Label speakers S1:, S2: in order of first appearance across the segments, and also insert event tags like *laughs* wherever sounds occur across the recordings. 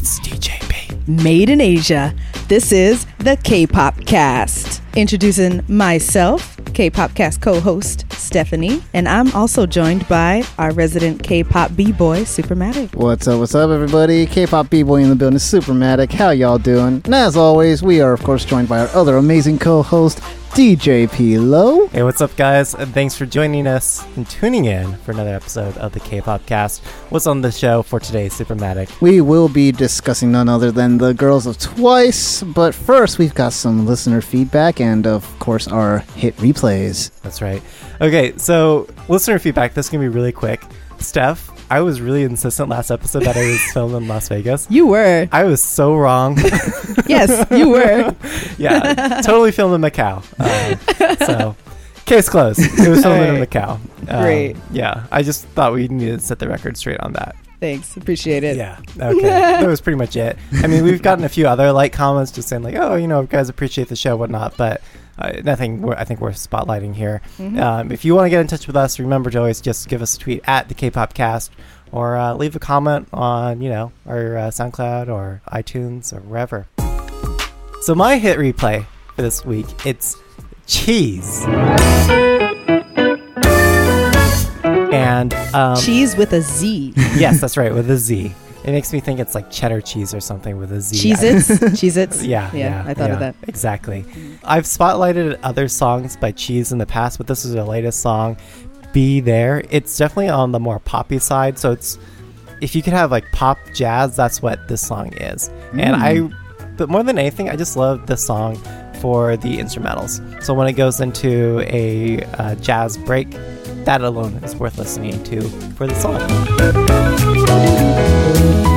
S1: It's DJP.
S2: Made in Asia. This is the K-pop cast. Introducing myself, K-pop cast co-host Stephanie, and I'm also joined by our resident K-pop b-boy Supermatic.
S3: What's up, what's up, everybody? K-pop b-boy in the building, Supermatic. How y'all doing? And as always, we are, of course, joined by our other amazing co-host, DJ P. Low.
S1: Hey, what's up, guys? And thanks for joining us and tuning in for another episode of the K-pop cast. What's on the show for today, Supermatic?
S3: We will be discussing none other than the girls of Twice, but first, we've got some listener feedback and, of course, our hit replays.
S1: That's right. Okay, so listener feedback. This is gonna be really quick. Steph, I was really insistent last episode that I was *laughs* filmed in Las Vegas.
S2: You were.
S1: I was so wrong. *laughs*
S2: yes, you were. *laughs*
S1: yeah, totally filmed in Macau. Uh, so, case closed. It was filmed in
S2: Alright.
S1: Macau. Um,
S2: Great.
S1: Yeah, I just thought we needed to set the record straight on that.
S2: Thanks. Appreciate it.
S1: Yeah. Okay. that was pretty much it. I mean, we've gotten a few other like comments just saying like, oh, you know, guys appreciate the show, whatnot, but uh, nothing. I think worth spotlighting here.
S2: Mhm.
S1: Um, if you want to get in touch with us, remember to always just give us a tweet at the K-pop Cast or uh, leave a comment on you know our uh, SoundCloud or iTunes or wherever. So my hit replay for this week it's Cheeze. And um,
S2: Cheeze with a Z. *laughs*
S1: yes, that's right, with a Z. It makes me think it's like cheddar cheese or something with a Z.
S2: Cheez-Its. *laughs* *laughs* Cheez-Its.
S1: Yeah,
S2: Yeah,
S1: yeah,
S2: I thought
S1: yeah,
S2: of that.
S1: Exactly. I've spotlighted other songs by Cheeze in the past, but this is their latest song, "Be There." It's definitely on the more poppy side, so it's if you could have like pop jazz, that's what this song is. And
S3: Mm.
S1: I, but more than anything, I just love this song for the instrumentals. So when it goes into a uh, jazz break, that alone is worth listening to for the song.
S4: Thank you.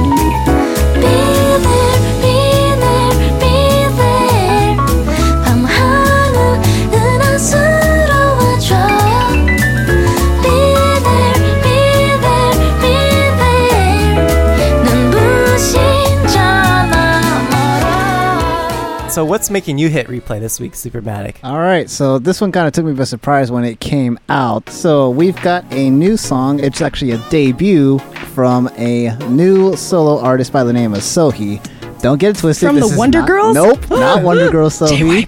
S1: So what's making you hit replay this week, Supermatic?
S3: All right, so this one kind of took me by surprise when it came out. So we've got a new song. It's actually a debut from a new solo artist by the name of Sohee. Don't get it twisted.
S2: From
S3: this
S2: the
S3: is
S2: Wonder
S3: not-
S2: Girls?
S3: Nope, *gasps* not Wonder Girls Sohee,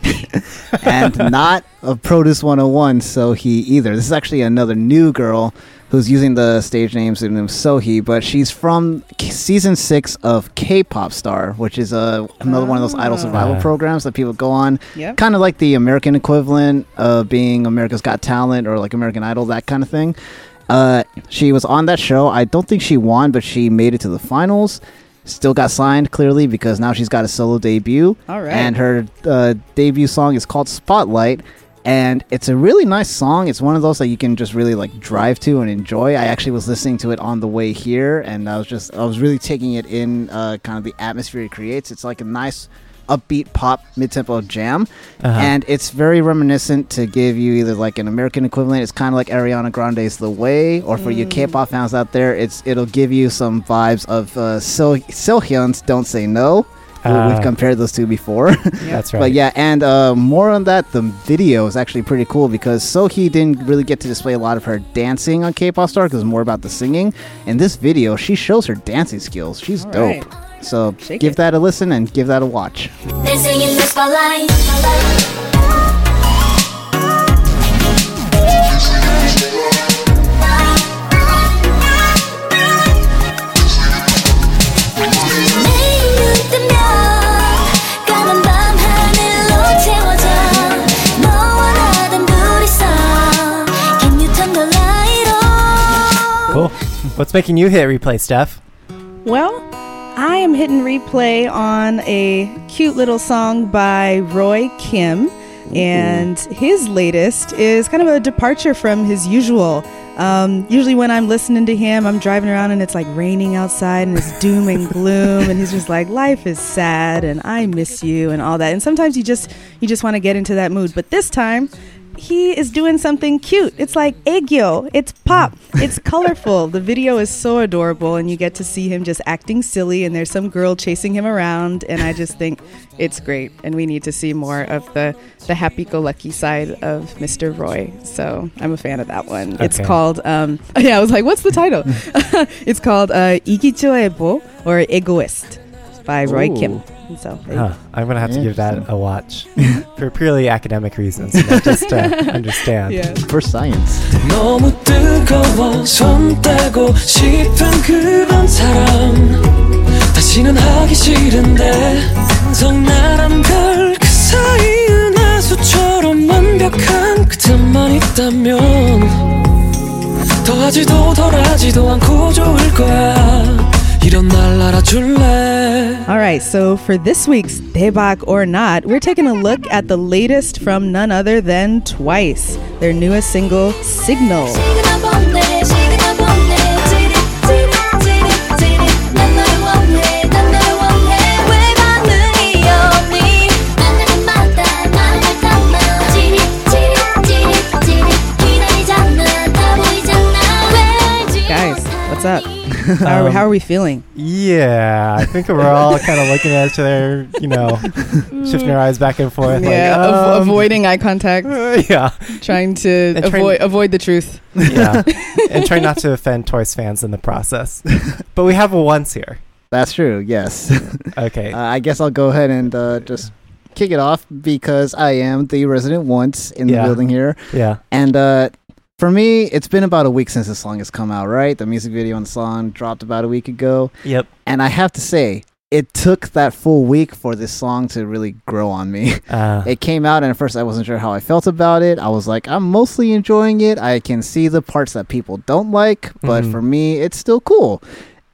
S3: *laughs* and not a Produce 101 Sohee either. This is actually another new girl who's using the stage name pseudonym Sohee, but she's from k- season six of K-pop Star, which is a another one of those idol survival
S1: Ah.
S3: programs that people go on
S2: Yep.
S3: kind of like the American equivalent of being America's Got Talent or like American Idol, that kind of thing. Uh, she was on that show. I don't think she won, but she made it to the finals. Still got signed clearly because now she's got a solo debut.
S2: All right.
S3: And her uh, debut song is called Spotlight. And it's a really nice song. It's one of those that you can just really like drive to and enjoy. I actually was listening to it on the way here, and I was just I was really taking it in, uh, kind of the atmosphere it creates. It's like a nice upbeat pop mid-tempo jam
S1: Uh-huh.
S3: and it's very reminiscent to give you either like an American equivalent. It's kind of like Ariana Grande's "The Way," or for you K-pop fans out there, it's it'll give you some vibes of uh, So Seohyun's "Don't Say No." We-
S1: Ah.
S3: We've compared those two before, *laughs*
S1: That's right.
S3: but yeah, and uh, more on that. The video is actually pretty cool because Sohee didn't really get to display a lot of her dancing on K-pop Star because it was more about the singing. In this video, she shows her dancing skills. She's
S2: All
S3: dope.
S2: right.
S3: So
S2: Shake
S3: give
S2: it.
S3: that a listen and give that a watch.
S1: What's making you hit replay, Steph?
S2: Well, I am hitting replay on a cute little song by Roy Kim, and his latest is kind of a departure from his usual. Um, usually, when I'm listening to him, I'm driving around and it's like raining outside and it's doom and gloom, and he's just like, "Life is sad and I miss you" and all that. And sometimes you just you just want to get into that mood. But this time, he is doing something cute. It's like Aegyo. It's pop. It's colorful. The video is so adorable, and you get to see him just acting silly, and there's some girl chasing him around, and I just think it's great. And we need to see more of the the happy-go-lucky side of Mr. Roy. So I'm a fan of that one. It's called. Um, *laughs* yeah, I was like, what's the title? *laughs* it's called uh, Igichoebo or Egoist. by Roy
S3: Ooh.
S2: Kim. And so they-
S1: Huh. I'm gonna have to give that a watch for purely academic reasons, not just to understand.
S2: yeah.
S3: For science.
S5: 너무 뜨거워 손 떼고 싶은 그런 사랑 다시는 하기 싫은데 적나란 별그 사이 은하수처럼 완벽한 그때만 있다면 더하지도 덜하지도 않고 좋을 거야 이런 날 알아줄래
S2: All right, so for this week's Daebak or Not, we're taking a look at the latest from none other than Twice, their newest single, Signal. How are,
S1: Um,
S2: how are we feeling?
S1: Yeah, I think we're all *laughs* kind of looking at each other, you know, shifting our eyes back and forth.
S2: yeah,
S1: like,
S2: av-
S1: um,
S2: avoiding eye contact, *laughs*
S1: yeah,
S2: trying to
S1: And trying-
S2: avoid avoid the truth.
S1: yeah, *laughs* and try not to offend Twice fans in the process. But we have a once here.
S3: That's true. Yes.
S1: Okay.
S3: Uh, I guess I'll go ahead and uh, just kick it off because I am the resident once in
S1: Yeah.
S3: the building here.
S1: yeah.
S3: And uh, for me, it's been about a week since the song has come out, right? The music video and the song dropped about a week ago.
S1: Yep.
S3: And I have to say, it took that full week for this song to really grow on me. *laughs*
S1: Uh,
S3: It came out, and at first I wasn't sure how I felt about it. I was like, I'm mostly enjoying it. I can see the parts that people don't like, but
S1: Mhm.
S3: for me, it's still cool.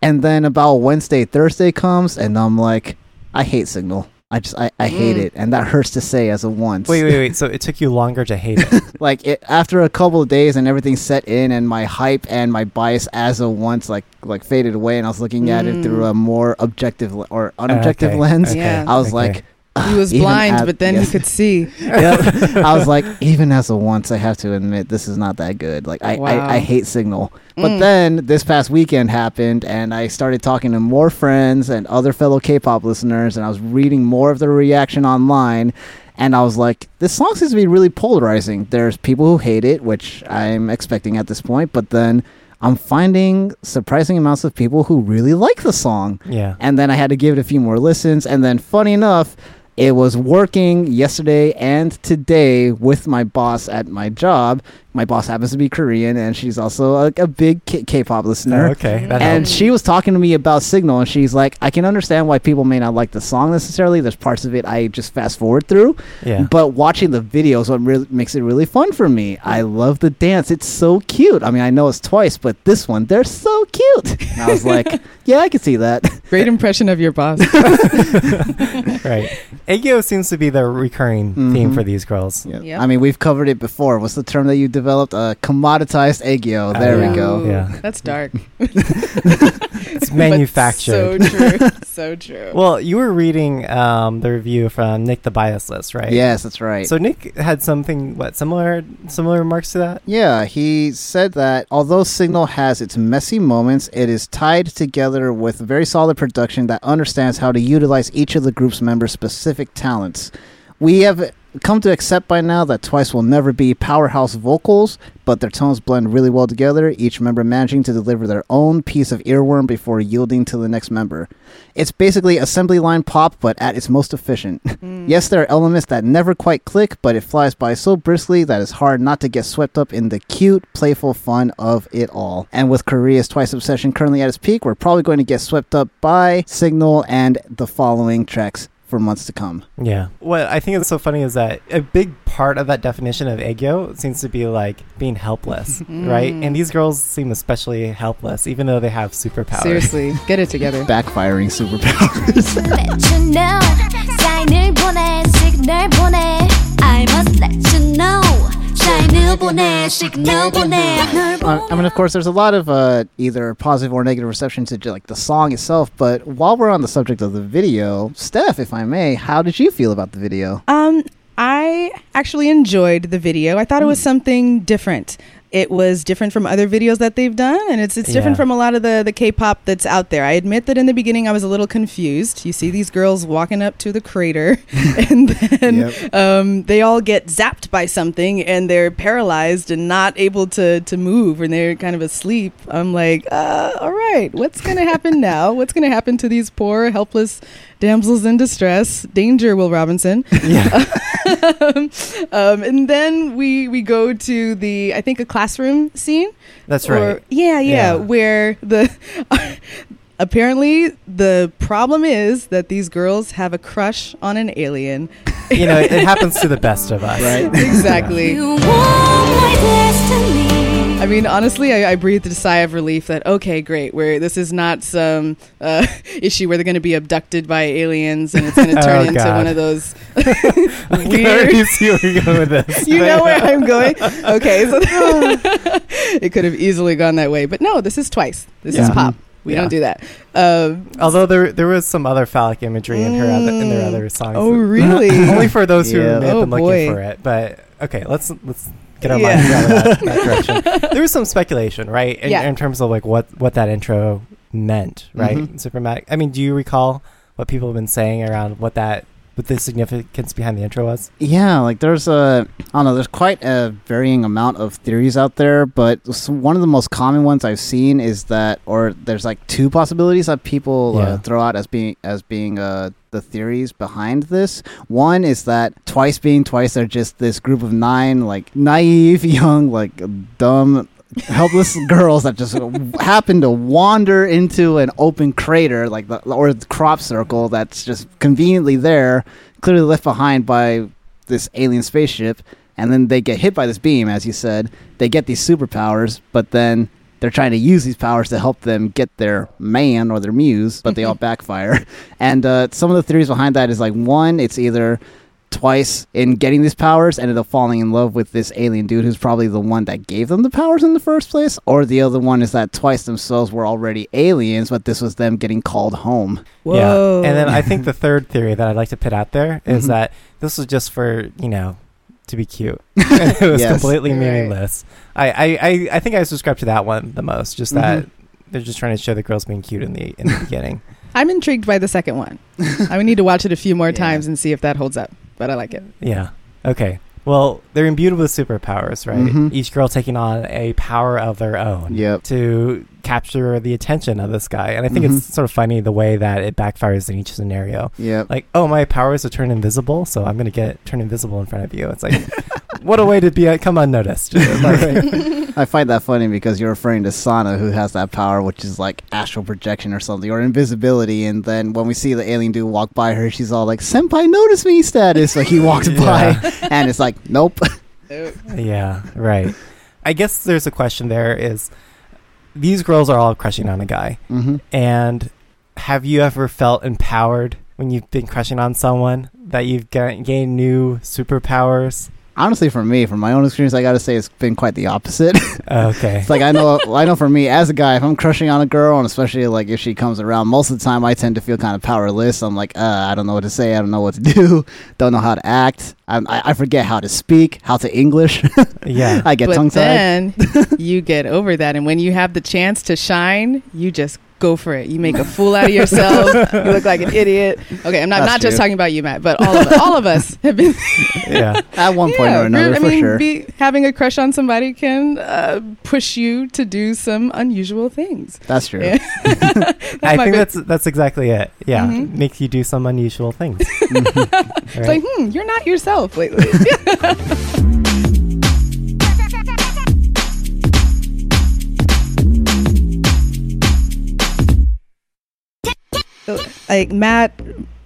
S3: And then about Wednesday, Thursday comes, and I'm like, I hate Signal. I just, I, I hate
S2: Mm.
S3: it. And that hurts to say as a once.
S1: wait, wait, wait. *laughs* So it took you longer to hate it. *laughs*
S3: like it, after a couple of days and everything set in and my hype and my bias as a once like like faded away and I was looking at it through a more objective or unobjective
S1: Okay,
S3: lens.
S1: okay,
S2: Yeah.
S3: I was
S1: okay.
S3: like,
S2: He was
S3: even
S2: blind,
S3: at-
S2: but then
S3: yes.
S2: he could see. *laughs*
S3: Yep. I was like, even as a once, I have to admit this is not that good. Like I,
S2: Wow.
S3: I, I hate Signal. But
S2: Mm.
S3: then this past weekend happened, and I started talking to more friends and other fellow K-pop listeners, and I was reading more of their reaction online. And I was like, this song seems to be really polarizing. There's people who hate it, which I'm expecting at this point, but then I'm finding surprising amounts of people who really like the song.
S1: yeah.
S3: And then I had to give it a few more listens. And then, funny enough, it was working yesterday and today with my boss at my job. My boss happens to be Korean, and she's also a, a big K- K-pop listener.
S1: Oh, okay. That
S3: And
S1: helps.
S3: she was talking to me about Signal, and she's like, I can understand why people may not like the song necessarily. There's parts of it I just fast forward through.
S1: Yeah.
S3: But watching the videos, what really makes it really fun for me. I love the dance. It's so cute. I mean, I know it's twice, but this one, they're so cute. And I was like, *laughs* yeah, I can see that.
S2: Great impression of your boss. *laughs*
S1: right. Aegyo seems to be the recurring theme
S3: Mhm.
S1: for these girls.
S3: Yeah.
S2: Yep.
S3: I mean, we've covered it before. What's the term that you developed? a commoditized aegyo. There
S1: yeah.
S3: we go.
S2: Ooh,
S1: Yeah.
S2: That's dark. *laughs* *laughs*
S1: It's *laughs* manufactured.
S2: But so true. so true.
S1: Well, you were reading um, the review from Nick the Bias List, right?
S3: Yes, that's right.
S1: So Nick had something what similar similar remarks to that?
S3: yeah, he said that although Signal has its messy moments, it is tied together with very solid production that understands how to utilize each of the group's members' specific talents. We have come to accept by now that Twice will never be powerhouse vocals, but their tones blend really well together, each member managing to deliver their own piece of earworm before yielding to the next member. It's basically assembly line pop, but at its most efficient. *laughs* Hmm. Yes, there are elements that never quite click, but it flies by so briskly that it's hard not to get swept up in the cute, playful fun of it all. And with Korea's Twice obsession currently at its peak, we're probably going to get swept up by Signal and the following tracks for months to come.
S1: Yeah. What I think is so funny is that a big part of that definition of aegyo seems to be like being helpless, *laughs* mm. right? And these girls seem especially helpless, even though they have superpowers.
S2: Seriously, get it together. *laughs*
S3: Backfiring superpowers. *laughs*
S4: I must let you know.
S3: Uh, I mean, of course, there's a lot of uh, either positive or negative reception to like the song itself. But while we're on the subject of the video, Steph, if I may, how did you feel about the video?
S2: Um, I actually enjoyed the video. I thought it was something different. It was different from other videos that they've done, and it's it's different
S1: Yeah.
S2: from a lot of the the K-pop that's out there. I admit that in the beginning I was a little confused. You see these girls walking up to the crater, *laughs* *laughs* and then
S3: Yep.
S2: um, they all get zapped by something, and they're paralyzed and not able to to move, and they're kind of asleep. I'm like, uh, all right, what's gonna *laughs* happen now? What's gonna happen to these poor helpless damsels in distress? Danger, Will Robinson.
S1: Yeah.
S2: um, and then we we go to the I think a classroom scene.
S1: That's
S2: Or-
S1: right.
S2: yeah, yeah,
S1: Yeah.
S2: where the *laughs* apparently the problem is that these girls have a crush on an alien.
S1: You know, it *laughs* happens to the best of us.
S3: Right.
S2: exactly. I mean, honestly, I, I breathed a sigh of relief that okay, great. Where this is not some uh, *laughs* issue where they're going to be abducted by aliens and it's going *laughs* to turn
S1: Oh,
S2: into
S1: God.
S2: one of those *laughs* weird.
S1: already see where you're going with this.
S2: you know where I'm going. Okay, so it could have easily gone that way, but no, this is twice. This is pop. We
S1: Yeah.
S2: don't do that. Um,
S1: Although there there was some other phallic imagery in her other in their
S2: Mm.
S1: other songs.
S2: oh, really?
S1: Only for those who
S3: Yeah.
S1: may have
S2: Oh,
S1: been looking for it. But okay, let's let's get our
S2: Yeah.
S1: minds out of that, that *laughs* direction. There was some speculation, right, in,
S2: Yeah.
S1: in terms of like what what that intro meant, right?
S3: Mhm.
S1: Supermac. I mean, do you recall what people have been saying around what that what the significance behind the intro was?
S3: Yeah, like there's a, I don't know, there's quite a varying amount of theories out there, but one of the most common ones I've seen is that, or there's like two possibilities that people
S1: Yeah.
S3: uh, throw out as being as being uh, the theories behind this. One is that twice being twice are just this group of nine like naive, *laughs* young, like dumb. Helpless girls that just happen to wander into an open crater like the or the crop circle that's just conveniently there clearly left behind by this alien spaceship and then they get hit by this beam as you said. They get these superpowers but then they're trying to use these powers to help them get their man or their muse but they all backfire. *laughs* And uh, some of the theories behind that is like one it's either twice in getting these powers ended up falling in love with this alien dude who's probably the one that gave them the powers in the first place or the other one is that twice themselves were already aliens but this was them getting called home
S2: Whoa.
S1: Yeah. And then I think the *laughs* third theory that I'd like to put out there is
S3: Mhm.
S1: that this was just for, you know, to be cute. *laughs* *laughs* it was
S3: Yes.
S1: completely meaningless. I, I, I, I think I subscribe to that one the most. Just that they're just trying to show the girls being cute in the in the beginning.
S2: I'm intrigued by the second one. I would need to watch it a few more
S3: Yeah.
S2: times and see if that holds up. But I like it.
S1: Yeah. Okay. Well, they're imbued with superpowers, right?
S3: Mhm.
S1: Each girl taking on a power of their own
S3: Yep.
S1: to capture the attention of this guy. And I think
S3: Mhm.
S1: it's sort of funny the way that it backfires in each scenario.
S3: Yep.
S1: Like, oh, my power is to turn invisible, so I'm going to get turn invisible in front of you. It's like, *laughs* what a way to be uh, come unnoticed. *laughs* Like,
S3: I find that funny because you're referring to Sana, who has that power, which is like astral projection or something, or invisibility. And then when we see the alien dude walk by her, she's all like, "Senpai, notice me!" Status. Like he walks *laughs* by, and it's like, "Nope."
S1: yeah, right. I guess there's a question there is these girls are all crushing on a guy.
S3: hmm
S1: And have you ever felt empowered when you've been crushing on someone that you've ga- gained new superpowers?
S3: Honestly, for me, from my own experience, I got to say it's been quite the opposite. *laughs*
S1: Okay.
S3: it's like I know, I know for me as a guy, if I'm crushing on a girl, and especially like if she comes around, most of the time I tend to feel kind of powerless. I'm like, uh, I don't know what to say, I don't know what to do, *laughs* don't know how to act. I, I, I forget how to speak, how to English. *laughs*
S1: yeah.
S3: I get
S2: but
S3: tongue tied.
S2: then you get over that, and when you have the chance to shine, you just go for it. You make a fool out of yourself. you look like an idiot. Okay, I'm not
S3: That's
S2: not just talking about you, Matt, but all of us, all of us have been. *laughs*
S1: yeah.
S3: At one point
S2: Yeah,
S3: or another,
S2: I
S3: for
S2: mean,
S3: sure.
S2: be, having a crush on somebody can uh, push you to do some unusual things.
S3: That's true.
S2: Yeah. *laughs*
S1: I think
S2: be-
S1: that's that's exactly it. Yeah.
S2: Mhm.
S1: Makes you do some unusual things. *laughs*
S2: It's
S1: Right?
S2: like, hmm, you're not yourself lately. Like Matt,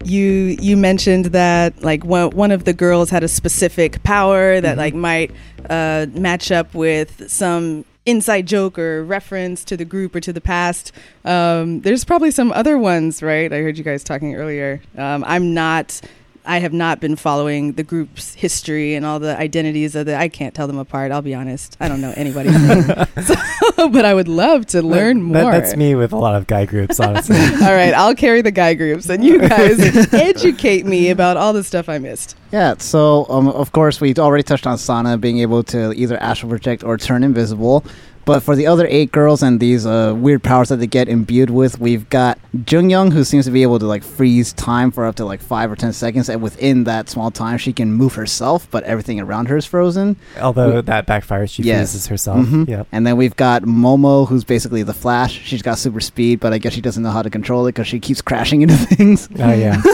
S2: you you mentioned that like one one of the girls had a specific power that
S3: Mhm.
S2: like might uh, match up with some inside joke or reference to the group or to the past. Um, there's probably some other ones, right? I heard you guys talking earlier. Um, I'm not I have not been following the group's history and all the identities of the. I can't tell them apart. I'll be honest. I don't know anybody. *laughs* *laughs* so, but I would love to learn
S1: That-
S2: more.
S1: that's me with a lot of guy groups, honestly. *laughs*
S2: all right, I'll carry the guy groups, and you guys educate me about all the stuff I missed.
S3: Yeah, so um, of course we already touched on Sana being able to either astral project or turn invisible. But for the other eight girls and these uh, weird powers that they get imbued with, we've got Jeongyeon who seems to be able to like freeze time for up to like five or ten seconds, and within that small time she can move herself, but everything around her is frozen.
S1: Although that backfires, she
S3: Yes.
S1: freezes herself.
S3: Mhm.
S1: Yep.
S3: And then we've got Momo, who's basically the Flash. She's got super speed, but I guess she doesn't know how to control it because she keeps crashing *laughs* into things.
S1: Oh yeah. *laughs*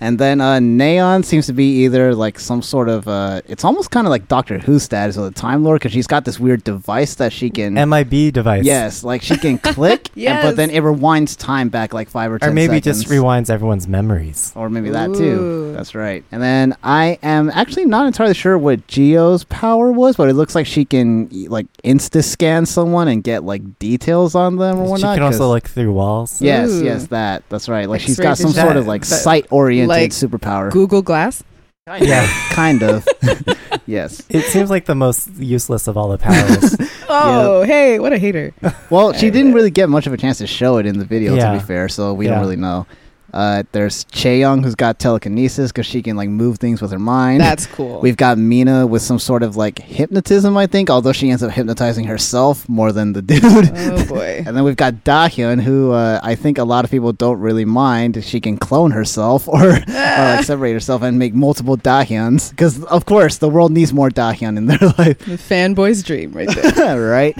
S3: And then uh, Nayeon seems to be either like some sort of uh, it's almost kind of like Doctor Who status with a Time Lord because she's got this weird device that she can.
S1: MIB device.
S3: Yes, like she can *laughs* click, and- but then it rewinds time back like five or ten
S1: Or maybe
S3: seconds.
S1: just rewinds everyone's memories.
S3: Or maybe that
S2: Ooh.
S3: too. That's right. And then I am actually not entirely sure what Jihyo's power was, but it looks like she can like insta scan someone and get like details on them or
S1: She
S3: whatnot.
S1: She can also look through walls.
S3: Yes,
S2: Ooh.
S3: yes, that. That's right. Like she's
S2: X-ray
S3: got some
S2: vision.
S3: sort of like
S1: that-
S3: sight oriented
S2: Like
S3: superpower.
S2: Google Glass.
S1: Yeah.
S3: kind of. *laughs* *laughs* yes.
S1: It seems like the most useless of all the powers. *laughs* *laughs*
S2: Oh, hey, what a hater.
S3: Well, she didn't really get much of a chance to show it in the video,
S1: Yeah.
S3: to be fair, so we
S1: Yeah.
S3: don't really know. Uh, there's Chaeyoung, who's got telekinesis because she can like move things with her mind.
S2: That's *laughs* cool.
S3: We've got Mina with some sort of like hypnotism, I think, although she ends up hypnotizing herself more than the *laughs* dude.
S2: oh *laughs* boy.
S3: And then we've got Dahyun, who uh, I think a lot of people don't really mind. She can clone herself or, or like separate herself and make multiple Dahyuns. Because, of course, the world needs more Dahyun in their life,
S2: The fanboy's dream right there.
S3: right?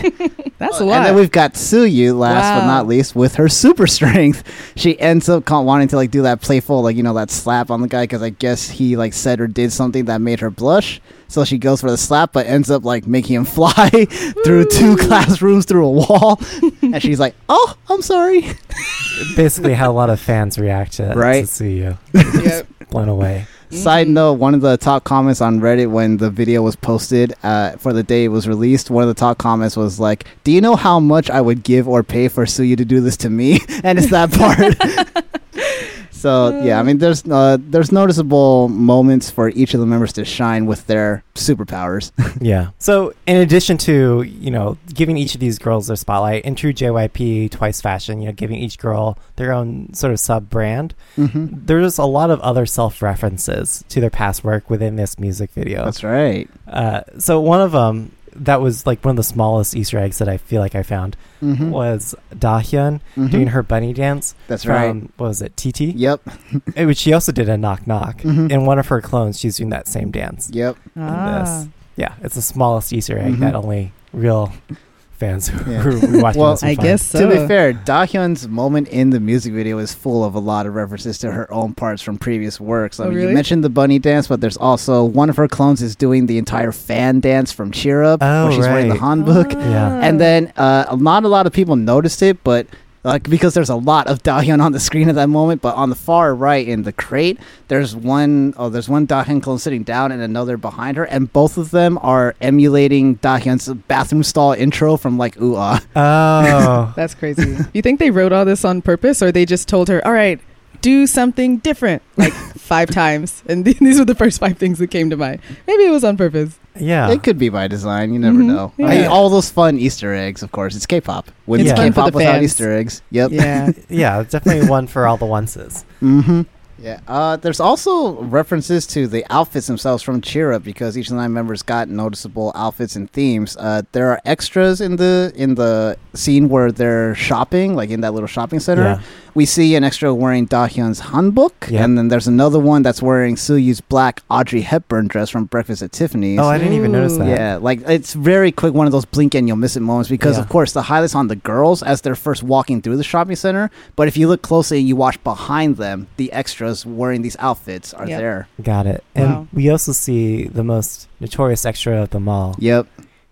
S2: That's a lot.
S3: And then we've got Tzuyu, last but not least, with her super strength. She ends up ca- wanting to like do that playful, like you know, that slap on the guy because I guess he like said or did something that made her blush. So she goes for the slap, but ends up like making him *laughs* fly through two classrooms through a wall. *laughs* and she's like, "Oh, I'm sorry." *laughs*
S1: Basically, how a lot of fans react to,
S3: Right.
S1: to see you
S2: Yep.
S1: blown away.
S3: Side note: One of the top comments on Reddit when the video was posted uh, for the day it was released, one of the top comments was like, "Do you know how much I would give or pay for Tzuyu to do this to me?" and it's that part. So yeah, I mean, there's uh, there's noticeable moments for each of the members to shine with their superpowers. *laughs*
S1: Yeah. So, in addition to you know giving each of these girls their spotlight, in true JYP twice fashion, you know, giving each girl their own sort of sub brand,
S3: mm-hmm.
S1: there's a lot of other self references to their past work within this music video.
S3: That's right.
S1: Uh, so one of them that was like one of the smallest Easter eggs that I feel like I found
S3: Mm-hmm.
S1: was Dahyun
S3: Mhm.
S1: doing her bunny dance
S3: That's right.
S1: what was it TT,
S3: Yep. *laughs*
S1: Which she also did a knock knock.
S3: Mhm.
S1: In one of her clones, she's doing that same dance.
S3: Yep.
S2: Ah.
S1: This. Yeah, it's the smallest Easter egg
S3: Mhm.
S1: that only real fans who,
S3: Yeah.
S1: who watch
S3: Well,
S1: this will
S2: I guess so.
S3: To be fair, Dahyun's moment in the music video is full of a lot of references to her own parts from previous works. I
S2: Oh,
S3: mean,
S2: really?
S3: you mentioned the bunny dance, but there's also one of her clones is doing the entire fan dance from Cheer Up,
S1: Oh,
S3: where she's wearing the
S1: right.
S3: hanbok.
S1: Yeah.
S3: And then uh, not a lot of people noticed it, but like because there's a lot of Dahyun on the screen at that moment, but on the far right in the crate, there's one oh there's one Dahyun clone sitting down and another behind her, and both of them are emulating Dahyun's bathroom stall intro from like Ooh Ah. *laughs*
S1: Oh, *laughs*
S2: That's crazy. you think they wrote all this on purpose, or they just told her, "All right, do something different," like *laughs* five times, and th- these were the first five things that came to mind. Maybe it was on purpose.
S1: Yeah.
S3: It could be by design. You never
S2: Mhm.
S3: know. I
S2: Yeah.
S3: mean, all those fun Easter eggs, of course. It's K-pop. Wouldn't
S1: It's
S3: be
S1: fun for
S3: K-pop without
S2: fans.
S3: Easter eggs. Yep.
S2: Yeah.
S1: yeah, *laughs* definitely one for all the onces.
S3: Mm-hmm. Yeah. Uh, there's also references to the outfits themselves from Cheer Up because each of the nine members got noticeable outfits and themes. Uh, there are extras in the in the scene where they're shopping, like in that little shopping center.
S1: Yeah.
S3: We see an extra wearing Dahyun's hanbok,
S1: Yeah.
S3: and then there's another one that's wearing Tzuyu's black Audrey Hepburn dress from Breakfast at Tiffany's.
S1: Oh, I didn't even notice that.
S3: Yeah, like it's very quick, one of those blink and you'll miss it moments because,
S1: Yeah.
S3: of course, the highlights on the girls as they're first walking through the shopping center. But if you look closely and you watch behind them, the extras wearing these outfits are
S2: Yep.
S3: there.
S1: Got it. And
S2: Wow.
S1: we also see the most notorious extra of them all,
S3: Yep,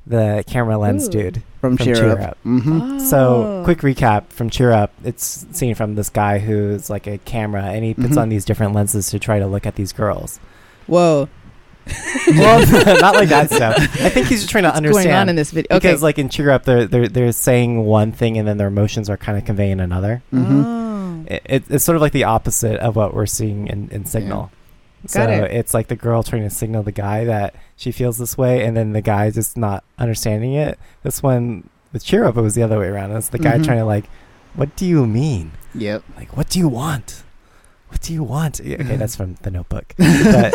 S1: the camera lens
S2: Ooh.
S1: dude.
S3: From,
S1: From
S3: Cheer,
S1: Cheer
S3: Up.
S1: Up.
S3: hmm
S1: So,
S2: Oh.
S1: quick recap from Cheer Up. It's seen from this guy who's like a camera, and he puts
S3: Mhm.
S1: on these different lenses to try to look at these girls.
S2: Whoa. *laughs*
S1: well, *laughs* not like that stuff. I think he's just trying to
S2: What's
S1: understand.
S2: going on in this video? Okay.
S1: Because, like in Cheer Up, they're they're they're saying one thing, and then their emotions are kind of conveying another.
S3: hmm
S2: Oh.
S1: It, it, it's sort of like the opposite of what we're seeing in, in Signal. So
S2: it.
S1: it's like the girl trying to signal the guy that she feels this way, and then the guy just not understanding it. This one with Cheer Up, it was the other way around. It's the guy
S3: Mhm.
S1: trying to like, what do you mean?
S3: Yep.
S1: Like, what do you want? What do you want? Okay, that's from The Notebook. *laughs* But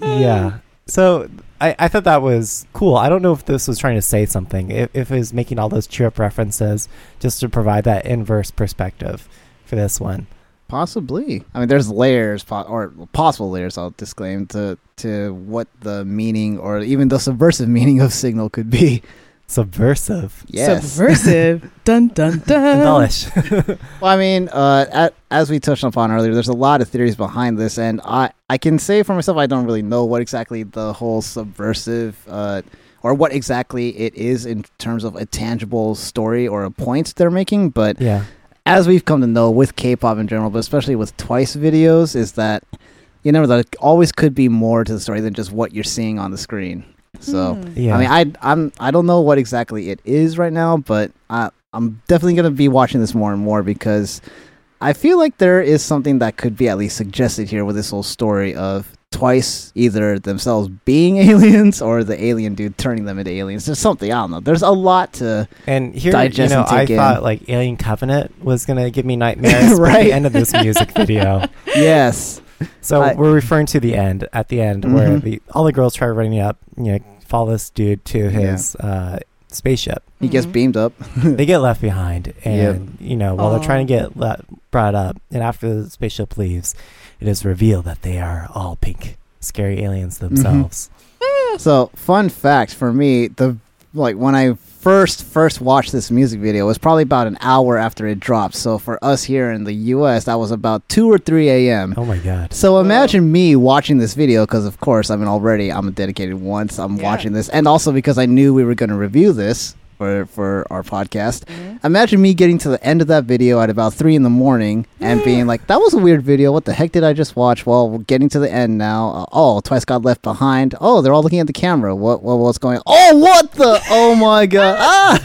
S1: *laughs* yeah. So I, I thought that was cool. I don't know if this was trying to say something, if, if it was making all those cheer up references just to provide that inverse perspective for this one.
S3: Possibly. I mean, there's layers, po- or possible layers. I'll disclaim to to what the meaning, or even the subversive *laughs* meaning of signal could be.
S1: Subversive.
S3: Yes.
S2: Subversive. *laughs* dun dun dun.
S1: Embellish. *laughs*
S3: Well, I mean, uh, at, as we touched upon earlier, there's a lot of theories behind this, and I I can say for myself, I don't really know what exactly the whole subversive, uh, or what exactly it is in terms of a tangible story or a point they're making. But
S1: yeah.
S3: As we've come to know with K-pop in general, but especially with Twice videos, is that you know there always could be more to the story than just what you're seeing on the screen. So.
S2: Hmm.
S1: Yeah.
S3: I mean, I I'm I don't know what exactly it is right now, but I I'm definitely gonna be watching this more and more because I feel like there is something that could be at least suggested here with this whole story of twice either themselves being *laughs* aliens or the alien dude turning them into aliens. There's something I don't know. There's a lot to
S1: And here,
S3: digest
S1: you know, I
S3: in.
S1: thought like Alien Covenant was gonna give me nightmares *laughs* right. at the end of this music *laughs* video.
S3: yes.
S1: So
S3: I-
S1: we're referring to the end at the end where
S3: Mhm.
S1: the all the girls try running up, you know, follow this dude to his uh, spaceship.
S3: He gets
S2: Mhm.
S3: beamed up.
S1: They get left behind, and you know, while they're trying to get le- brought up, and after the spaceship leaves, it is revealed that they are all pink, scary aliens
S3: Mm-hmm.
S1: themselves.
S3: So, fun fact for me, the like when I first first watched this music video it was probably about an hour after it dropped. So for us here in the U.S., that was about two or three a.m.
S1: Oh my god!
S3: So imagine me watching this video because, of course, I mean already I'm a dedicated once I'm
S2: Yeah.
S3: watching this, and also because I knew we were going to review this for for our podcast.
S2: Mhm.
S3: Imagine me getting to the end of that video at about three in the morning and being like, "That was a weird video. What the heck did I just watch?" Well, we're getting to the end now. Uh, oh, Twice got left behind. Oh, they're all looking at the camera. What? What? What's going? on? Oh, what the? Oh my god! *laughs* Ah!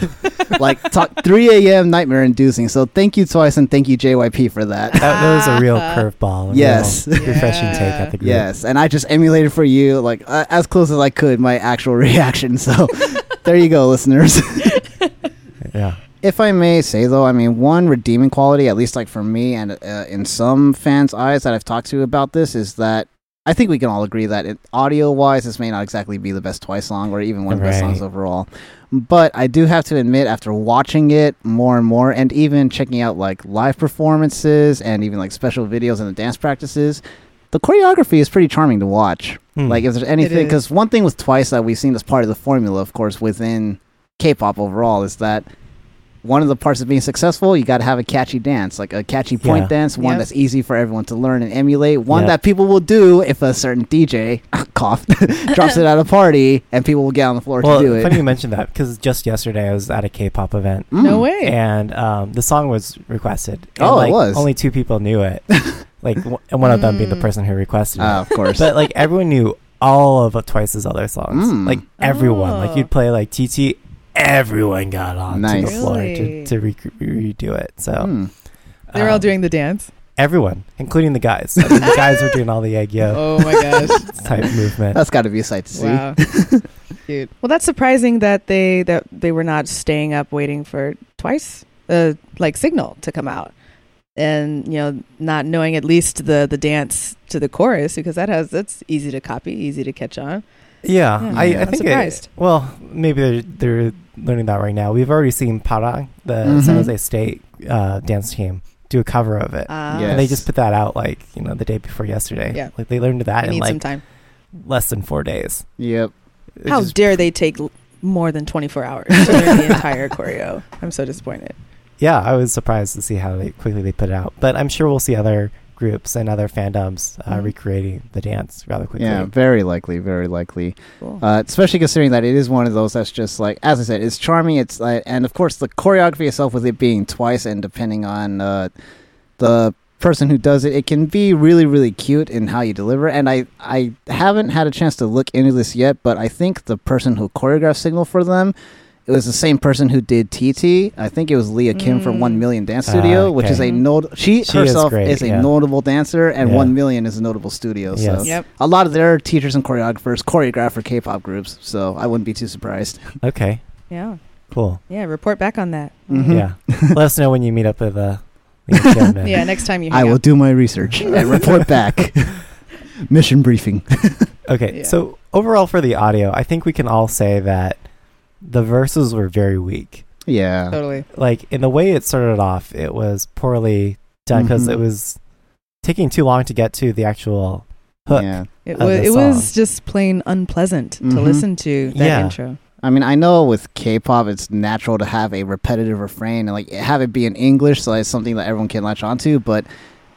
S3: like talk 3 a.m. nightmare inducing. So thank you Twice and thank you JYP for that.
S1: That, that was a real curveball. a
S3: Yes.
S1: real refreshing take
S2: Yeah.
S1: at the group.
S3: Yes, and I just emulated for you, like uh, as close as I could, my actual *laughs* reaction. So *laughs* there you go, listeners.
S1: Yeah.
S3: if I may say though, I mean one redeeming quality, at least like for me and uh, in some fans' eyes that I've talked to about this, is that I think we can all agree that it, audio-wise, this may not exactly be the best Twice song or even one of the best songs overall. But I do have to admit, after watching it more and more, and even checking out like live performances and even like special videos and the dance practices, the choreography is pretty charming to watch.
S1: Hmm.
S3: Like if there's anything, because one thing with Twice that we've seen as part of the formula, of course, within K-pop overall, is that one of the parts of being successful, you got to have a catchy dance, like a catchy point
S1: Yeah.
S3: dance, one
S2: Yep.
S3: that's easy for everyone to learn and emulate, one
S1: Yep.
S3: that people will do if a certain DJ *laughs* cough *laughs* drops it at a party, and people will get on the floor
S1: well,
S3: to do it.
S1: funny you *laughs* mentioned that because just yesterday I was at a K-pop event
S3: Mm.
S2: No way.
S1: and um, the song was requested. And,
S3: Oh, it was?
S1: Only two people knew it. like, w- and one of them being the
S2: Mm.
S1: person who requested it.
S3: Ah, of course.
S1: But like everyone knew all of Twice's other songs.
S3: Mm.
S1: Like everyone. Like
S2: Oh.
S1: you'd play like TT, everyone got on to the floor to,
S2: Really?
S1: to re- redo it. So
S3: Hmm.
S2: They were all
S1: um,
S2: doing the dance.
S1: everyone, including the guys. I mean, the guys were doing all the aegyo
S2: Oh my gosh. *laughs*
S1: type movement.
S3: That's got to be a sight to see.
S2: wow. *laughs* Cute. Well, that's surprising that they that they were not staying up waiting for twice, uh, like Signal to come out, and you know, not knowing at least the the dance to the chorus because that has that's easy to copy, easy to catch on.
S1: Yeah,
S2: Yeah,
S1: I, I
S2: I'm
S1: think it,
S2: surprised.
S1: well, maybe they're they're learning that right now. We've already seen Parang, the
S3: Mhm.
S1: San Jose State uh, dance team, do a cover of it,
S2: Uh,
S3: Yes.
S1: and they just put that out like you know the day before yesterday.
S2: Yeah.
S1: like they learned that
S2: I
S1: in
S2: need some
S1: like
S2: time.
S1: less than four days.
S3: Yep.
S1: It's
S2: How
S1: just-
S2: dare they take l- more than 24 hours to *laughs* learn the entire choreo? I'm so disappointed.
S1: yeah, I was surprised to see how they quickly they put it out, but I'm sure we'll see other groups and other fandoms uh,
S2: Mhm.
S1: recreating the dance rather quickly.
S3: Yeah, very likely, very likely.
S2: Cool.
S3: Uh, especially considering that it is one of those that's just like, as I said, it's charming. It's like, and of course the choreography itself, with it being twice, and depending on uh, the person who does it, it can be really, really cute in how you deliver. And I, I haven't had a chance to look into this yet, but I think the person who choreographed Signal for them it was the same person who did TT. I think it was Leah Kim from
S2: Mm.
S3: One Million Dance
S1: Ah,
S3: Studio, which is a not. She,
S1: She is
S3: herself
S1: great,
S3: is, a
S1: yeah.
S3: notable dancer, and
S1: Yeah.
S3: One Million is a notable studio. So
S1: Yes.
S2: Yep.
S3: a lot of their teachers and choreographers choreograph for K-pop groups. So I wouldn't be too surprised.
S1: Okay,
S2: Yeah.
S1: cool.
S2: Yeah. Report back on that.
S3: Mhm.
S1: Yeah, *laughs* let us know when you meet up with uh. Leah Kim and-
S2: Yeah. Next time you.
S3: I
S2: hang
S3: will
S2: out.
S3: do my research and *laughs* report back. *laughs* Mission briefing.
S1: Okay,
S2: Yeah.
S1: so overall for the audio, I think we can all say that the verses were very weak.
S3: Yeah.
S2: Totally.
S1: Like in the way it started off, it was poorly done because
S3: Mhm.
S1: it was taking too long to get to the actual hook.
S3: Yeah.
S2: It was. It was just plain unpleasant to
S3: Mhm.
S2: listen to that
S1: Yeah.
S2: intro.
S3: I mean, I know with K-pop, it's natural to have a repetitive refrain and like have it be in English, so it's something that everyone can latch onto. But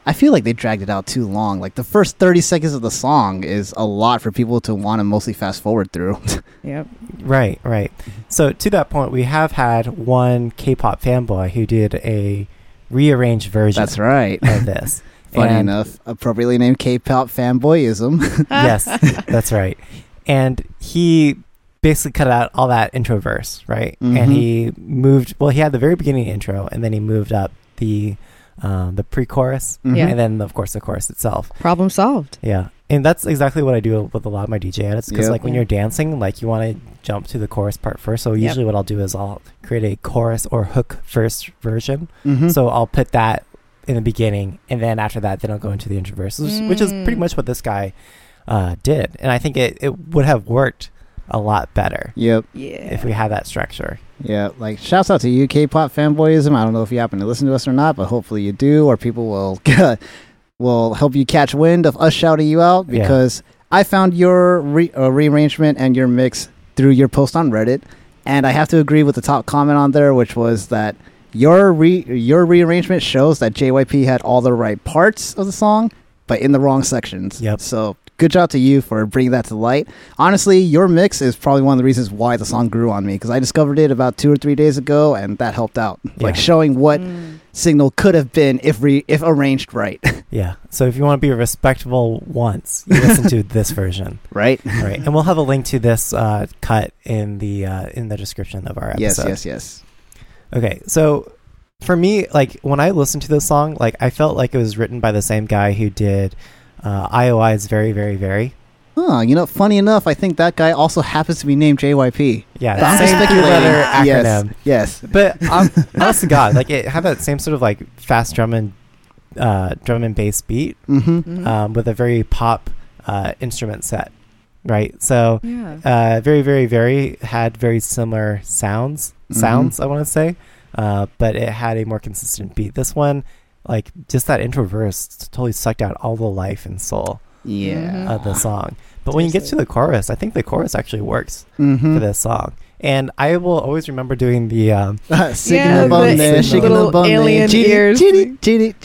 S3: I feel like they dragged it out too long. Like the first thirty seconds of the song is a lot for people to want to mostly fast forward through. *laughs*
S2: Yep.
S1: Right, right. So to that point, we have had one K-pop fanboy who did a rearranged version
S3: That's right.
S1: of this. *laughs*
S3: Funny
S1: And-
S3: enough, appropriately named K-pop fanboyism. *laughs*
S1: yes, that's right. And he basically cut out all that intro verse, right? And
S3: Mhm.
S1: he moved. Well, he had the very beginning intro, and then he moved up the um, the pre-chorus,
S2: Yeah.
S1: and then of course the chorus itself.
S2: Problem solved.
S1: Yeah, and that's exactly what I do with a lot of my DJ edits because
S3: Yep.
S1: like when you're dancing, like you want to jump to the chorus part first. So usually what I'll do is I'll create a chorus or hook first version.
S3: Mhm.
S1: So I'll put that in the beginning, and then after that, then I'll go into the intro verse, which, which is pretty
S2: Mm.
S1: much what this guy uh, did. And I think it, it would have worked a lot better
S3: Yep.
S2: Yeah.
S1: if we have that structure.
S3: Yeah, like shouts out to you, K-pop fanboyism. I don't know if you happen to listen to us or not, but hopefully you do, or people will *laughs* will help you catch wind of us shouting you out
S1: Yeah.
S3: because I found your re- uh, rearrangement and your mix through your post on Reddit, and I have to agree with the top comment on there, which was that your re- your rearrangement shows that JYP had all the right parts of the song, but in the wrong sections.
S1: Yep.
S3: So good job to you for bringing that to light. Honestly, your mix is probably one of the reasons why the song grew on me because I discovered it about two or three days ago, and that helped out. Like showing what
S2: Mm.
S3: signal could have been if re- if arranged right. *laughs*
S1: Yeah. So if you want to be respectable once, you listen to *laughs* this version,
S3: right?
S1: right? And we'll have a link to this uh, cut in the uh, in the description of our episode.
S3: Yes,
S1: episode.
S3: yes, yes.
S1: Okay, so for me, like when I listened to this song, like I felt like it was written by the same guy who did uh, is "Very, Very, Very."
S3: Huh, you know, funny enough, I think that guy also happens to be named JYP.
S1: Yeah,
S3: But I'm
S1: same
S3: speculating.
S1: two-letter acronym.
S3: Yes, yes.
S1: But um, *laughs* honest to God, like it had that same sort of like fast drum and uh, drum and bass beat
S3: Mm-hmm.
S2: Mhm.
S1: um, with a very pop uh, instrument set, right? So
S2: yeah.
S1: uh, very, very, very had very similar sounds.
S3: Mhm.
S1: Sounds, I want to say, uh, but it had a more consistent beat. This one, like just that intro verse, totally sucked out all the life and soul
S3: Yeah.
S2: Mhm.
S1: of the song. But when you get to the chorus, I think the chorus actually works
S3: Mm-hmm.
S1: for this song. And I will always remember doing the um, *laughs*
S3: Shaking
S2: Yeah,
S3: the bum there, shaking the
S2: little
S3: bum
S2: alien
S3: Chitty,
S2: ears.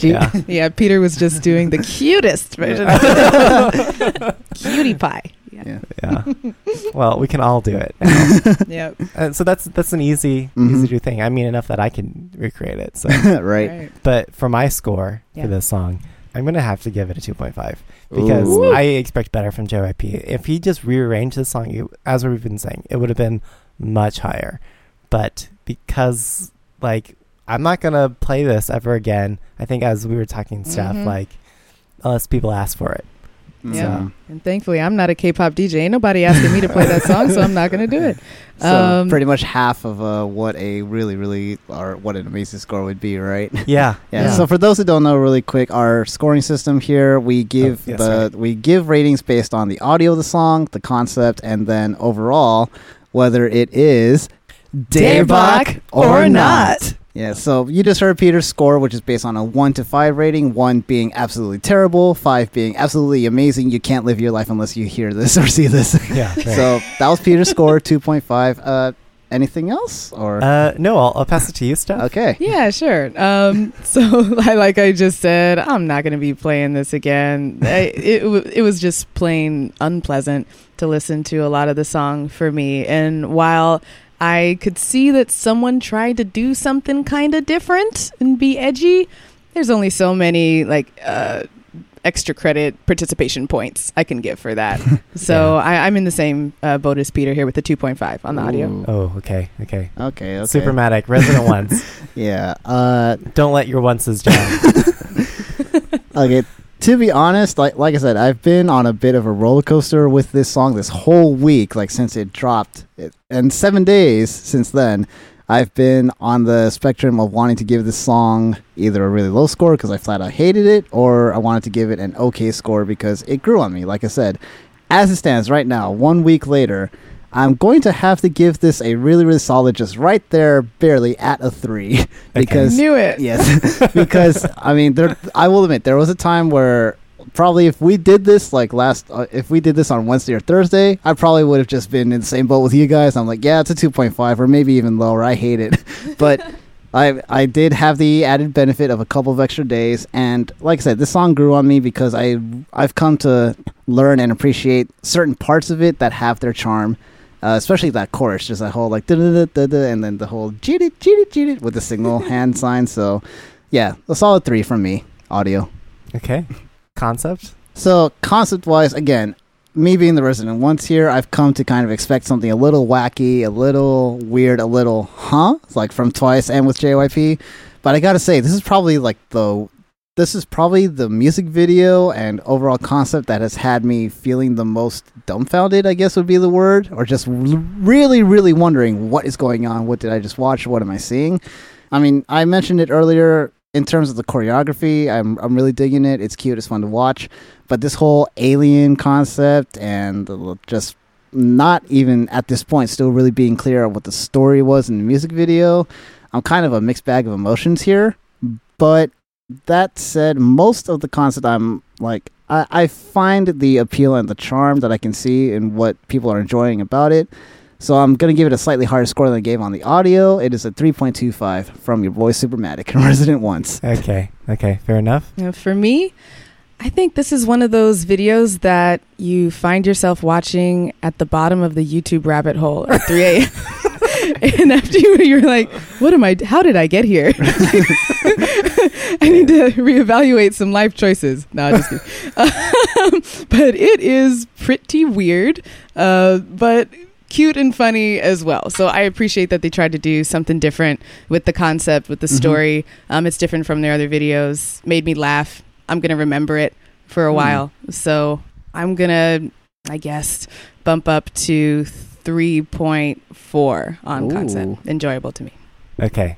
S1: yeah.
S2: Yeah, Peter was just doing the cutest version. *laughs* Cutie pie. Yeah.
S3: Yeah.
S1: yeah. *laughs* Well, we can all do it. now. *laughs*
S2: Yep.
S1: and so that's that's an easy
S3: Mhm.
S1: easy to do thing. I mean, enough that I can recreate it. So, *laughs*
S3: right.
S1: but for my score
S2: Yeah.
S1: for this song, I'm gonna have to give it a 2.5 because
S3: Ooh.
S1: I expect better from JYP. If he just rearranged the song, you, as we've been saying, it would have been much higher. But because like I'm not gonna play this ever again. I think as we were talking stuff,
S2: Mhm.
S1: like unless people ask for it.
S2: Yeah.
S3: So,
S2: And thankfully, I'm not a K-pop DJ. Ain't nobody asking me to play that song, so I'm not going to do it.
S3: so
S2: Um,
S3: pretty much half of uh, what a really, really, or what an amazing score would be, right? *laughs* *laughs*
S1: Yeah,
S3: Yeah. So for those who don't know, really quick, our scoring system here, we give
S1: Oh, yes,
S3: the
S1: right.
S3: we give ratings based on the audio of the song, the concept, and then overall whether it is
S2: Daebak or not.
S3: Yeah. So you just heard Peter's score, which is based on a one to five rating. One being absolutely terrible, five being absolutely amazing. You can't live your life unless you hear this *laughs* or see this.
S1: yeah. *laughs* right.
S3: so that was Peter's score, two point five. Uh, anything else or
S1: uh, no, I'll, I'll pass it to you, Steph.
S3: okay?
S2: Yeah, sure. Um, *laughs* so, like I just said, I'm not going to be playing this again. I, it, w- it was just plain unpleasant to listen to a lot of the song for me. And while I could see that someone tried to do something kind of different and be edgy, there's only so many like uh, extra credit participation points I can give for that. *laughs* so I, I'm in the same uh, boat as Peter here with the 2.5 on the audio.
S1: Oh, okay, okay.
S3: Okay, okay.
S1: Supermatic, resident ones. *laughs*
S3: Yeah. Uh,
S1: Don't let your onces down. *laughs*
S3: okay. To be honest, like like I said, I've been on a bit of a roller coaster with this song this whole week, like since it dropped, it, and seven days since then. I've been on the spectrum of wanting to give this song either a really low score because I flat out hated it, or I wanted to give it an okay score because it grew on me. Like I said, as it stands right now, one week later, I'm going to have to give this a really, really solid, just right there, barely at a three, *laughs* because I
S2: Knew it.
S3: Yes, *laughs* because I mean, there. I will admit there was a time where probably if we did this like last, uh, if we did this on Wednesday or Thursday, I probably would have just been in the same boat with you guys. I'm like, yeah, it's a two point five or maybe even lower. I hate it, *laughs* but. I, I did have the added benefit of a couple of extra days and like I said this song grew on me because I I've come to learn and appreciate certain parts of it that have their charm uh, especially that chorus, just that whole like da da da da, and then the whole cheat it, cheat it, cheat it with the signal *laughs* hand sign. So, yeah, a solid three from me. Audio.
S1: okay. Concept?
S3: So, concept wise, again, me being the resident once here, I've come to kind of expect something a little wacky, a little weird, a little huh, like from Twice and with JYP. But I gotta say, this is probably like the this is probably the music video and overall concept that has had me feeling the most dumbfounded, I guess would be the word, or just really, really wondering what is going on. What did I just watch? What am I seeing? I mean, I mentioned it earlier in terms of the choreography. I'm, I'm really digging it. It's cute. It's fun to watch. But this whole alien concept and just not even at this point still really being clear of what the story was in the music video. I'm kind of a mixed bag of emotions here. But that said, most of the concept I'm like I, I find the appeal and the charm that I can see in what people are enjoying about it. So I'm gonna give it a slightly higher score than I gave on the audio. It is a 3.25 from your boy Soupermatic and *laughs* Resident Once.
S1: Okay, okay, fair enough.
S2: Uh, for me, I think this is one of those videos that you find yourself watching at the bottom of the YouTube rabbit hole at 3 a.m. *laughs* *laughs* and after you, you're like, what am I, how did I get here? *laughs* I need to reevaluate some life choices. No, just kidding. *laughs* Um, but it is pretty weird, uh, but cute and funny as well. So I appreciate that they tried to do something different with the concept, with the
S3: Mhm.
S2: story. Um, it's different from their other videos. Made me laugh. I'm gonna remember it for a
S3: Hmm.
S2: while. So I'm gonna, I guess, bump up to 3.4 on
S3: Ooh.
S2: concept. Enjoyable to me.
S1: Okay.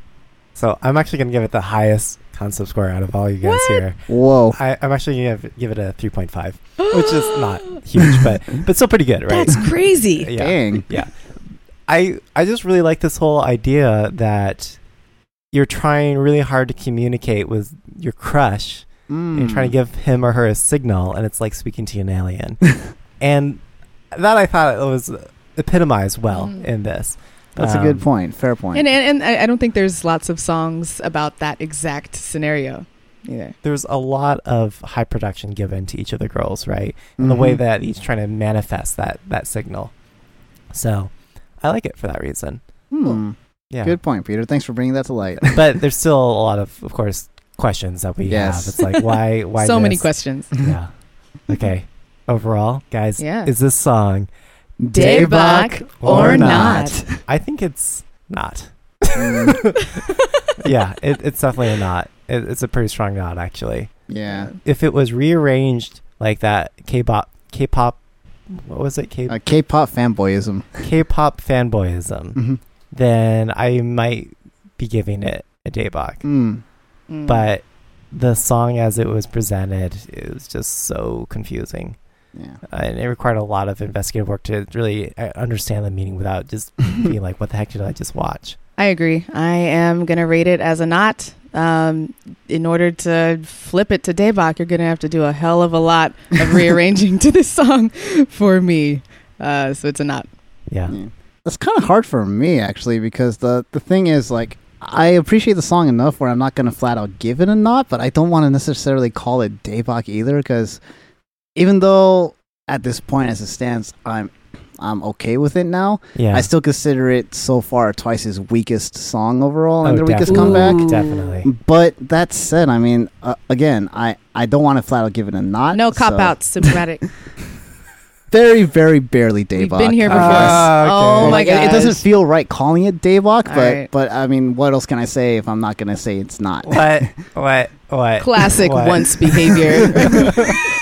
S1: So I'm actually going to give it the highest concept score out of all you guys
S2: What?
S1: here.
S3: Whoa.
S1: I, I'm actually going to give it a 3.5, which is *gasps* not huge, but but still pretty good, right?
S2: That's crazy. *laughs*
S1: yeah.
S3: Dang.
S1: Yeah. I I just really like this whole idea that you're trying really hard to communicate with your crush. and You're
S3: Mm.
S1: trying to give him or her a signal, and it's like speaking to an alien. *laughs* and that I thought it was epitomized well
S2: Mm.
S1: in this.
S3: That's a
S1: Um,
S3: good point. Fair point.
S2: And, and and I I don't think there's lots of songs about that exact scenario either.
S1: There's a lot of high production given to each of the girls, right? And the way
S3: Mhm.
S1: that each trying to manifest that that signal. So, I like it for that reason.
S3: Hmm.
S1: Yeah.
S3: Good point, Peter. Thanks for bringing that to light. *laughs*
S1: but there's still a lot of, of course, questions that we
S3: Yes.
S1: have. It's like why, *laughs* why?
S2: so many questions.
S1: Yeah. Okay. *laughs* Overall, guys,
S2: Yeah.
S1: is this song?
S2: Daebak or not? *laughs*
S1: I think it's not. *laughs* Yeah, it, it's definitely a not. It, it's a pretty strong not, actually.
S3: yeah.
S1: If it was rearranged like that, K-pop, K-pop, what was it? K-
S3: Uh, K-pop fanboyism.
S1: K-pop fanboyism.
S3: Mhm.
S1: Then I might be giving it a Daebak.
S3: Mm.
S2: Mm.
S1: But the song as it was presented it was just so confusing.
S3: Yeah.
S1: Uh, and it required a lot of investigative work to really uh, understand the meaning without just *laughs* being like, "What the heck did I just watch?"
S2: I agree. I am going to rate it as a not. Um, in order to flip it to Daebak, you're going to have to do a hell of a lot of *laughs* rearranging to this song for me. Uh, so it's a not.
S1: Yeah,
S3: Yeah. That's kind of hard for me actually because the the thing is like I appreciate the song enough where I'm not gonna flat out give it a not, but I don't want to necessarily call it Daebak either because even though at this point as it stands I'm I'm okay with it now.
S1: Yeah.
S3: I still consider it so far twice his weakest song overall and
S1: Oh,
S3: their weakest
S1: definitely.
S3: comeback.
S2: Ooh.
S1: Definitely.
S3: But that said, I mean, uh, again, I, I don't want to flat out give it a not.
S2: No cop
S3: so-
S2: outs, Soupermatic. *laughs*
S3: Very, very barely Daebak.
S2: We've been here before.
S3: guess.
S1: Ah, okay.
S2: Oh my
S3: Like, it,
S2: god!
S3: it doesn't feel right calling it Daebak, but
S2: right.
S3: but I mean, what else can I say if I'm not gonna say it's not?
S1: What? *laughs* What? What?
S2: Classic
S1: What?
S2: once behavior *laughs*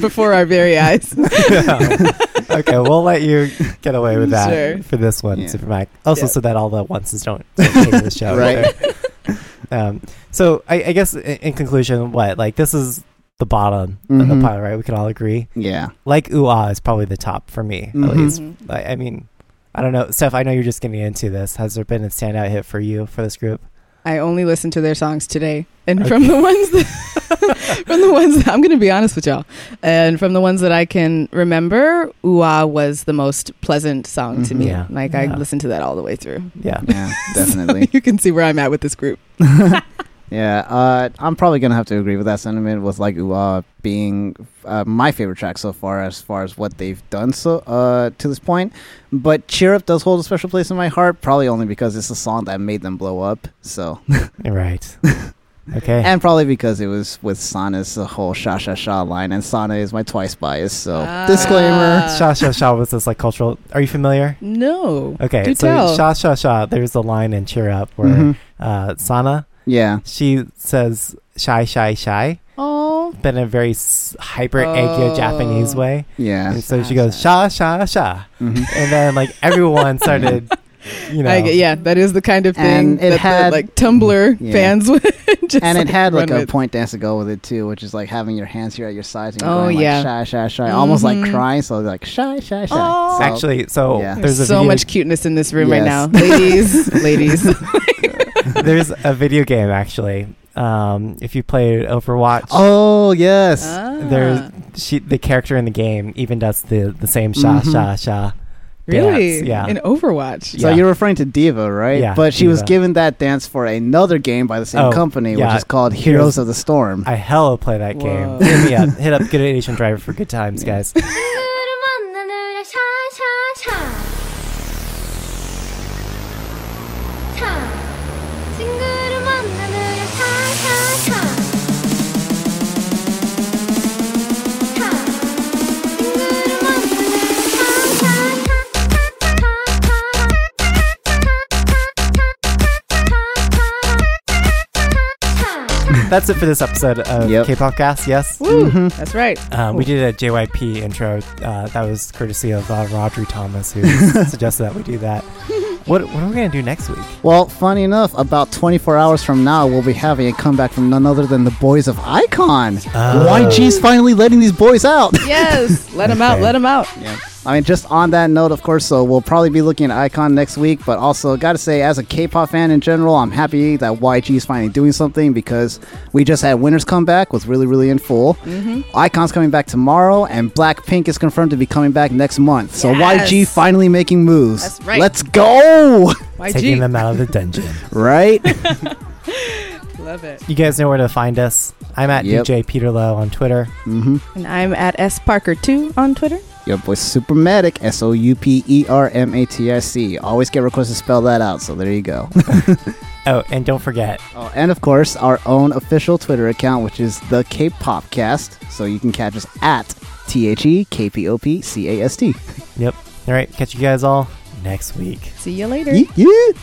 S2: *laughs* before our very eyes. *laughs*
S1: okay, we'll let you get away with that
S2: Sure.
S1: for this one,
S3: Yeah.
S1: Super Mac. Also,
S2: Yeah.
S1: so that all the onces don't don't take the show.
S3: Right. *laughs*
S1: Um, so I, I guess in, in conclusion, what like this is the bottom of
S3: Mhm.
S1: the pile, right? We can all agree.
S3: Yeah.
S1: Like ooh ah is probably the top for me, at
S3: Mhm.
S1: least.
S2: Mhm.
S1: I, I mean, I don't know, Steph. I know you're just getting into this. Has there been a standout hit for you for this group?
S2: I only listened to their songs today, and from the ones that, *laughs* from the ones that, I'm going to be honest with y'all, and from the ones that I can remember, "Ooh was the most pleasant song to
S3: Mhm.
S2: me.
S1: Yeah.
S2: Like I listened to that all the way through.
S1: Yeah.
S3: Yeah, *laughs* definitely.
S2: you can see where I'm at with this group. *laughs*
S3: Yeah, uh, I'm probably gonna have to agree with that sentiment. With like Ooh Ah being uh, my favorite track so far, as far as what they've done so uh, to this point. But Cheer Up does hold a special place in my heart, probably only because it's a song that made them blow up. So, *laughs*
S1: Right. *laughs* Okay.
S3: and probably because it was with Sana's whole Sha Sha Sha line, and Sana is my twice bias. So,
S2: Ah.
S3: disclaimer. *laughs*
S1: Sha Sha Sha was this like cultural. Are you familiar?
S2: No.
S1: Okay,
S2: Do
S1: so
S2: tell.
S1: Sha Sha Sha. There's a line in Cheer Up where
S3: Mhm.
S1: uh, Sana
S3: Yeah,
S1: she says shy shy shy,
S2: Oh.
S1: but in a very s- hyper aegyo
S2: Oh.
S1: Japanese way.
S3: yeah.
S1: And so she
S2: Sha,
S1: goes sha sha sha,
S3: Mhm.
S1: and then like everyone started, *laughs* you know,
S2: I get- yeah, that is the kind of thing
S3: And it
S2: that
S3: had-
S2: the, like Tumblr
S3: Yeah.
S2: fans *laughs* would just
S3: and it had like
S2: run
S3: a
S2: with.
S3: point dance to go with it too, which is like having your hands here at your sides and
S2: Oh,
S3: going
S2: yeah.
S3: like shy, shy, shy, almost like
S2: Mhm.
S3: crying. So like shy, shy, shy.
S2: Oh.
S3: So-
S1: Actually, so
S3: Yeah.
S1: there's a
S2: so
S1: video,
S2: much cuteness in this room right now,
S3: Yes.
S2: ladies, *laughs* ladies.
S1: There's a video game actually. Um, if you played Overwatch,
S3: oh yes,
S2: Ah.
S1: there's she the character in the game even does the the same sha
S3: Mhm.
S1: sha sha.
S2: really
S1: dance, yeah.
S2: in Overwatch.
S3: So
S1: Yeah.
S3: you're referring to D.Va, right?
S1: Yeah,
S3: but she was given that dance for another game by the same
S1: Oh,
S3: company,
S1: yeah.
S3: which is called
S1: Heroes-
S3: Heroes of the Storm.
S1: I hella play that game. Hit me up. Hit up Good Asian Driver for good times, guys. *laughs* That's it for this episode of
S3: Yep.
S1: K-Popcast. Yes,
S2: Woo,
S3: Mhm.
S2: that's right.
S1: um, we did a JYP intro. Uh, that was courtesy of uh, Rodri Thomas, who *laughs* suggested that we do that. What What are we gonna do next week?
S3: Well, funny enough, about 24 hours from now, we'll be having a comeback from none other than the boys of iKON.
S1: Oh.
S3: YG's finally letting these boys out.
S2: Yes, let him out.
S1: Okay.
S2: Let them out.
S3: Yeah. I mean, just on that note, of course, so we'll probably be looking at iKON next week, but also gotta say, as a K-pop fan in general, I'm happy that YG is finally doing something because we just had Winners come back was really, really in full.
S2: Mm-hmm.
S3: iKON's coming back tomorrow, and Blackpink is confirmed to be coming back next month. So
S2: Yes.
S3: YG finally making moves.
S2: That's right.
S3: Let's go!
S1: Taking them out of the dungeon. *laughs*
S3: right? *laughs*
S2: Love it.
S1: You guys know where to find us. I'm at
S3: Yep.
S1: DJ Peter Lowe on Twitter.
S3: mm-hmm.
S2: And I'm at S Parker two on Twitter.
S3: Your boy Soupermatic, S O U P E R M A T I C. Always get requests to spell that out, so there you go. *laughs*
S1: Oh, and don't forget,
S3: Oh, and of course, our own official Twitter account, which is the K-Popcast. So you can catch us at T H E K P O P C A S T. Yep.
S1: All right. catch you guys all next week.
S2: See you later.
S3: Yeet, yeet.